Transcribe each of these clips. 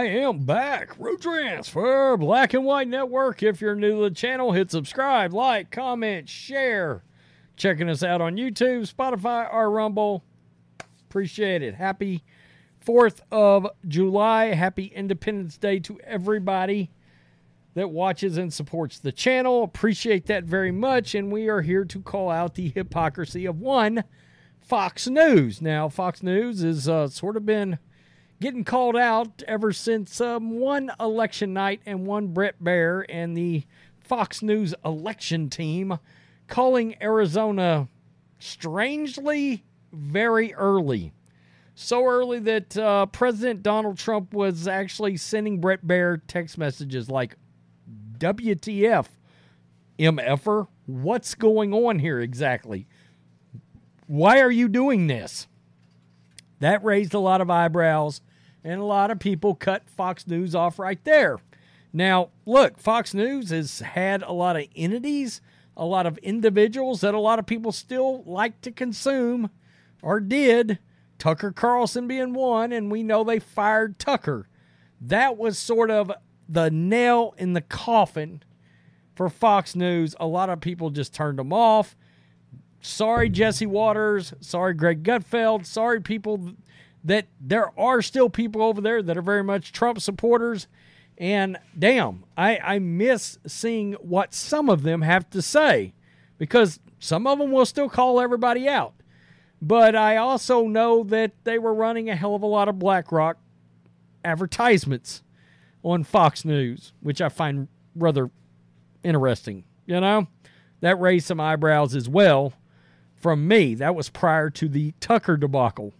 I am back. Road Transfer Black and White Network. If you're new to the channel, hit subscribe, like, comment, share. Checking us out on YouTube, Spotify, or Rumble. Appreciate it. Happy 4th of July. Happy Independence Day to everybody that watches and supports the channel. Appreciate that very much. And we are here to call out the hypocrisy of one Fox News. Now, Fox News has uh, sort of been getting called out ever since um, one election night and one Brett Baier and the Fox News election team calling Arizona strangely very early. So early that uh, President Donald Trump was actually sending Brett Baier text messages like, WTF, MFer, what's going on here exactly? Why are you doing this? That raised a lot of eyebrows and a lot of people cut Fox News off right there. Now, look, Fox News has had a lot of entities, a lot of individuals that a lot of people still like to consume or did. Tucker Carlson being one, and we know they fired Tucker. That was sort of the nail in the coffin for Fox News. A lot of people just turned them off. Sorry, Jesse Watters. Sorry, Greg Gutfeld. Sorry, people that there are still people over there that are very much Trump supporters. And damn, I, I miss seeing what some of them have to say because some of them will still call everybody out. But I also know that they were running a hell of a lot of BlackRock advertisements on Fox News, which I find rather interesting. You know, that raised some eyebrows as well from me. That was prior to the Tucker debacle.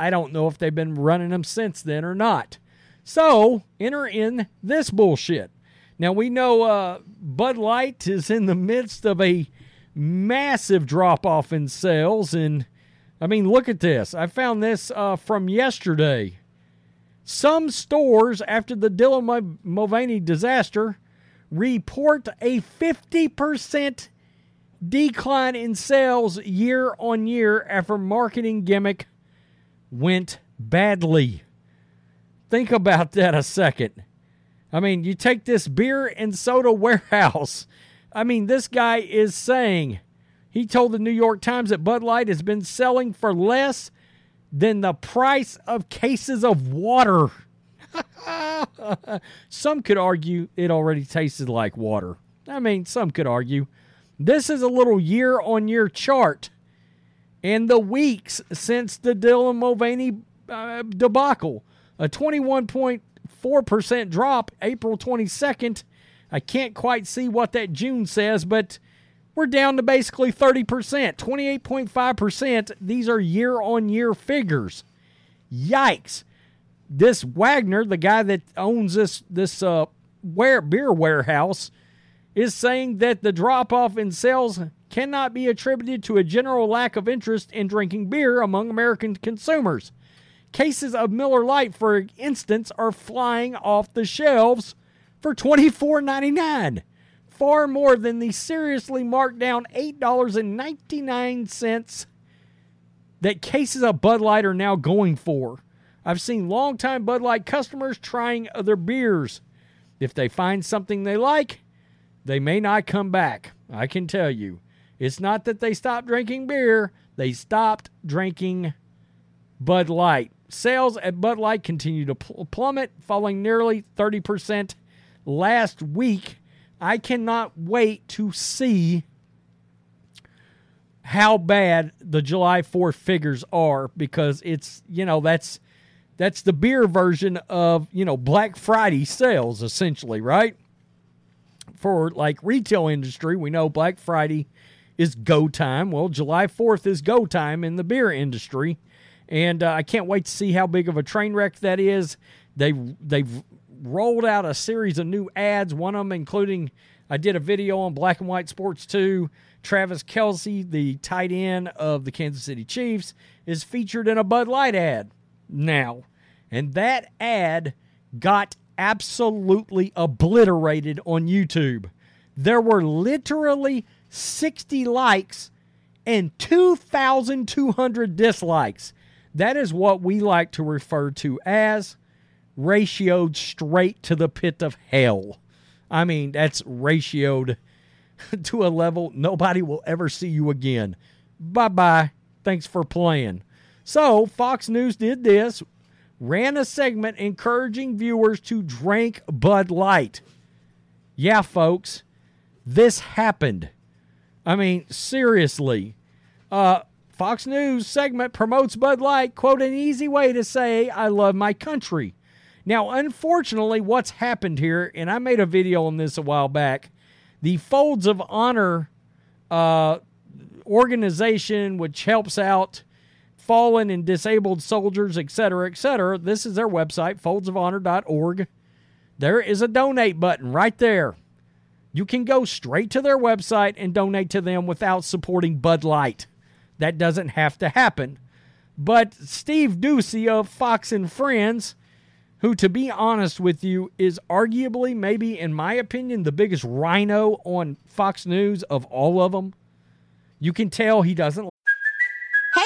I don't know if they've been running them since then or not. So enter in this bullshit. Now we know uh, Bud Light is in the midst of a massive drop off in sales. And I mean, look at this. I found this uh, from yesterday. Some stores, after the Dylan Mulvaney disaster, report a 50% decline in sales year on year after marketing gimmick went badly. Think about that a second. I mean, you take this beer and soda warehouse. I mean, this guy is saying he told the New York Times that Bud Light has been selling for less than the price of cases of water. some could argue it already tasted like water. I mean, some could argue. This is a little year on year chart in the weeks since the Dylan Mulvaney uh, debacle. A 21.4% drop April 22nd. I can't quite see what that June says, but we're down to basically 30%, 28.5%. These are year on year figures. Yikes. This Wagner, the guy that owns this this uh, beer warehouse, is saying that the drop off in sales cannot be attributed to a general lack of interest in drinking beer among American consumers. Cases of Miller Lite, for instance, are flying off the shelves for $24.99, far more than the seriously marked down $8.99 that cases of Bud Light are now going for. I've seen longtime Bud Light customers trying other beers. If they find something they like, they may not come back. I can tell you. It's not that they stopped drinking beer, they stopped drinking Bud Light. Sales at Bud Light continue to pl- plummet, falling nearly 30% last week. I cannot wait to see how bad the July 4th figures are because it's, you know, that's that's the beer version of, you know, Black Friday sales essentially, right? For like retail industry, we know Black Friday is go time. Well, July 4th is go time in the beer industry. And uh, I can't wait to see how big of a train wreck that is. They, they've rolled out a series of new ads, one of them including I did a video on Black and White Sports 2. Travis Kelce, the tight end of the Kansas City Chiefs, is featured in a Bud Light ad now. And that ad got absolutely obliterated on YouTube. There were literally 60 likes and 2,200 dislikes. That is what we like to refer to as ratioed straight to the pit of hell. I mean, that's ratioed to a level nobody will ever see you again. Bye bye. Thanks for playing. So, Fox News did this, ran a segment encouraging viewers to drink Bud Light. Yeah, folks, this happened. I mean, seriously. Uh, Fox News segment promotes Bud Light, quote, an easy way to say, I love my country. Now, unfortunately, what's happened here, and I made a video on this a while back, the Folds of Honor uh, organization, which helps out fallen and disabled soldiers, etc., etc. This is their website, foldsofhonor.org. There is a donate button right there. You can go straight to their website and donate to them without supporting Bud Light. That doesn't have to happen. But Steve Doocy of Fox and Friends, who, to be honest with you, is arguably, maybe in my opinion, the biggest rhino on Fox News of all of them. You can tell he doesn't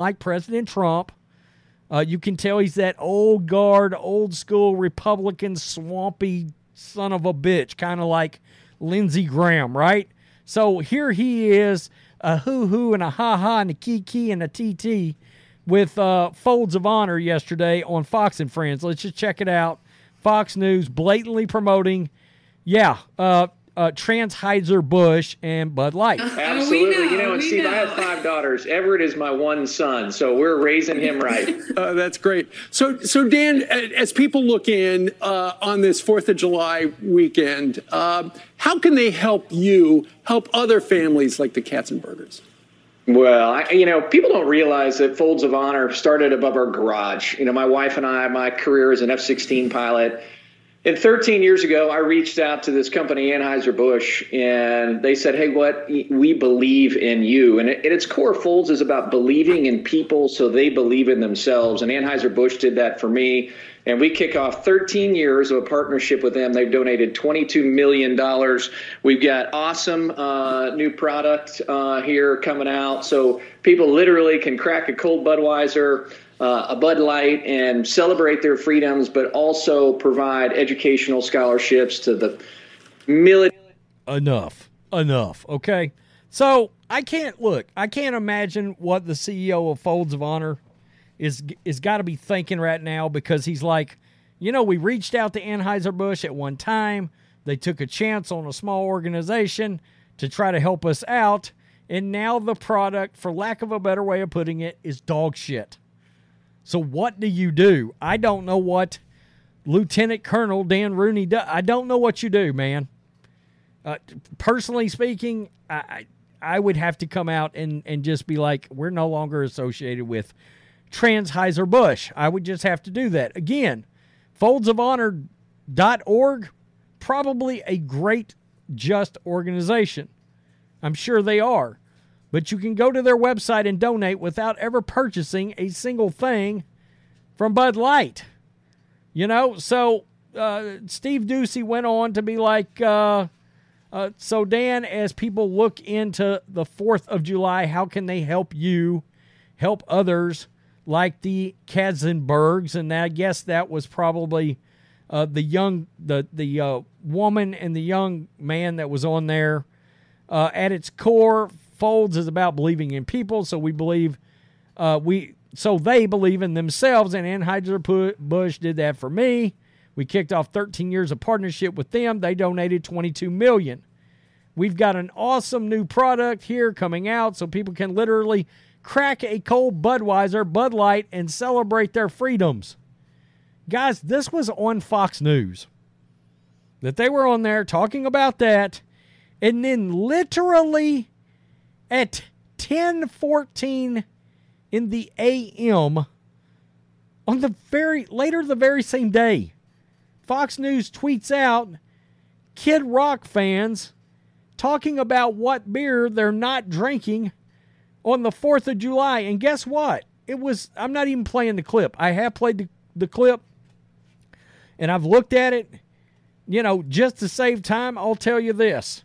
like President Trump. Uh, you can tell he's that old guard, old school Republican, swampy son of a bitch, kind of like Lindsey Graham, right? So here he is, a hoo hoo and a ha ha and a kiki and a TT with uh, Folds of Honor yesterday on Fox and Friends. Let's just check it out. Fox News blatantly promoting, yeah, uh, uh, Busch, and Bud Light. Absolutely. Oh, know, you know, and Steve, know. I have five daughters. Everett is my one son, so we're raising him right. uh, that's great. So, so Dan, as people look in uh, on this Fourth of July weekend, uh, how can they help you help other families like the Katzenbergers? Well, I, you know, people don't realize that Folds of Honor started above our garage. You know, my wife and I, my career as an F 16 pilot and 13 years ago, I reached out to this company, Anheuser-Busch, and they said, Hey, what? We believe in you. And at its core, Folds is about believing in people so they believe in themselves. And Anheuser-Busch did that for me. And we kick off 13 years of a partnership with them. They've donated $22 million. We've got awesome uh, new product uh, here coming out. So people literally can crack a cold Budweiser uh, a Bud Light and celebrate their freedoms, but also provide educational scholarships to the military. Enough, enough. Okay, so I can't look. I can't imagine what the CEO of Folds of Honor is is got to be thinking right now because he's like, you know, we reached out to Anheuser Busch at one time. They took a chance on a small organization to try to help us out. And now the product, for lack of a better way of putting it, is dog shit. So what do you do? I don't know what Lieutenant Colonel Dan Rooney does. I don't know what you do, man. Uh, personally speaking, I, I would have to come out and, and just be like, we're no longer associated with Transheiser Busch. I would just have to do that. Again, foldsofhonor.org, probably a great, just organization. I'm sure they are. But you can go to their website and donate without ever purchasing a single thing from Bud Light. You know, so uh, Steve Doocy went on to be like, uh, uh, so Dan, as people look into the 4th of July, how can they help you help others like the Katzenbergs? And I guess that was probably uh, the young, the, the uh, woman and the young man that was on there. Uh, at its core, Folds is about believing in people, so we believe uh, we so they believe in themselves, and Anheuser Busch did that for me. We kicked off 13 years of partnership with them. They donated 22 million. We've got an awesome new product here coming out, so people can literally crack a cold Budweiser, Bud Light, and celebrate their freedoms. Guys, this was on Fox News. That they were on there talking about that, and then literally at 10:14 in the AM on the very later the very same day, Fox News tweets out Kid Rock fans talking about what beer they're not drinking on the 4th of July. And guess what? It was, I'm not even playing the clip. I have played the, the clip and I've looked at it. You know, just to save time, I'll tell you this.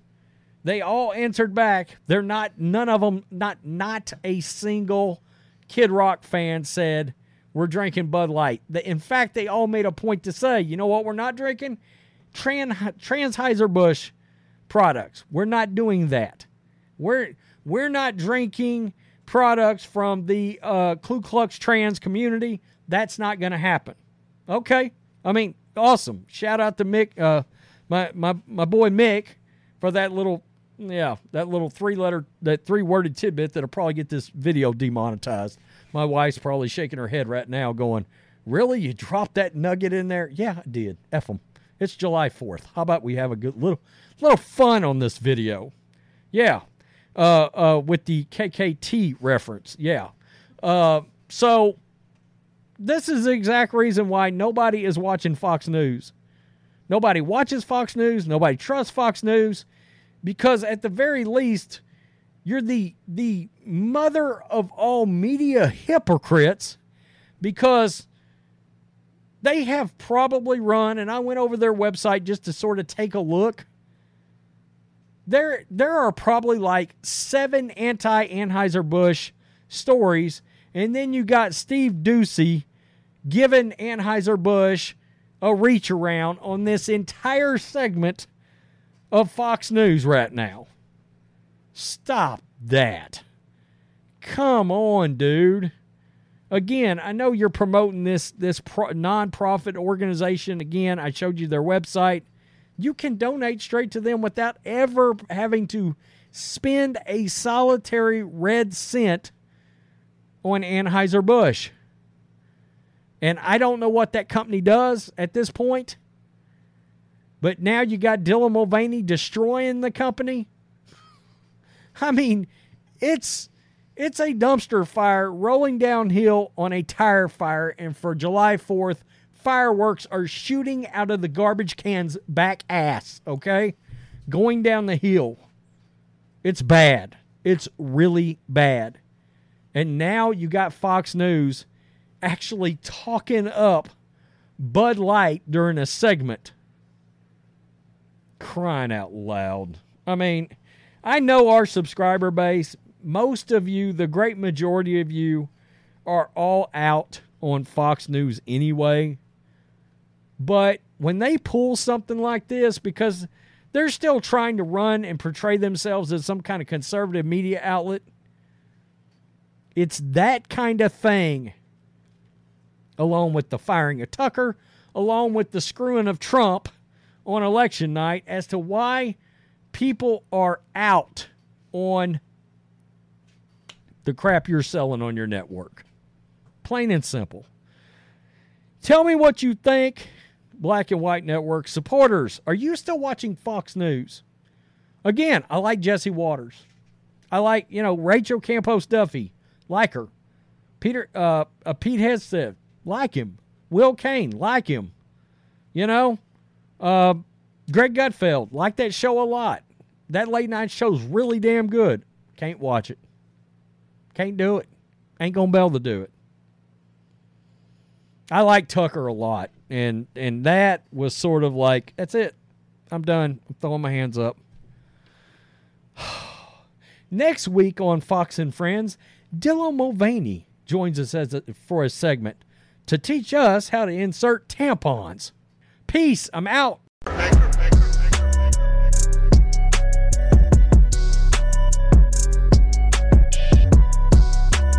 They all answered back. They're not, none of them, not, not a single Kid Rock fan said, we're drinking Bud Light. In fact, they all made a point to say, you know what, we're not drinking Trans, Transheiser-Busch products. We're not doing that. We're we're not drinking products from the uh, Ku Klux Trans community. That's not going to happen. Okay. I mean, awesome. Shout out to Mick, uh, my my my boy Mick, for that little yeah that little three letter that three worded tidbit that'll probably get this video demonetized. My wife's probably shaking her head right now, going, "Really? You dropped that nugget in there?" Yeah, I did. F them. It's July Fourth. How about we have a good little little fun on this video? Yeah, uh, uh, with the KKT reference. Yeah. Uh, so this is the exact reason why nobody is watching Fox News. Nobody watches Fox News. Nobody trusts Fox News because at the very least, you're the the mother of all media hypocrites because they have probably run and I went over their website just to sort of take a look. There there are probably like seven anti Anheuser-Busch stories, and then you got Steve Doocy giving Anheuser-Busch a reach around on this entire segment of Fox News right now. Stop that. Come on, dude. Again, I know you're promoting this this pro- nonprofit organization. Again, I showed you their website you can donate straight to them without ever having to spend a solitary red cent on Anheuser-Busch. And I don't know what that company does at this point. But now you got Dylan Mulvaney destroying the company. I mean, it's it's a dumpster fire rolling downhill on a tire fire and for July 4th fireworks are shooting out of the garbage can's back ass, okay? Going down the hill. It's bad. It's really bad. And now you got Fox News actually talking up Bud Light during a segment. Crying out loud. I mean, I know our subscriber base, most of you, the great majority of you, are all out on Fox News anyway. But when they pull something like this, because they're still trying to run and portray themselves as some kind of conservative media outlet, it's that kind of thing, along with the firing of Tucker, along with the screwing of Trump on election night, as to why people are out on the crap you're selling on your network. Plain and simple. Tell me what you think. Black and White Network supporters, are you still watching Fox News? Again, I like Jesse Watters. I like, you know, Rachel Campos Duffy. Like her. Peter uh, uh Pete Hegseth, like him. Will Cain, like him. You know? Uh, Greg Gutfeld, like that show a lot. That late night show's really damn good. Can't watch it. Can't do it. Ain't gonna be able to do it. I like Tucker a lot and and that was sort of like that's it. I'm done. I'm throwing my hands up. Next week on Fox and Friends, Dylan Mulvaney joins us as a, for a segment to teach us how to insert tampons. Peace. I'm out.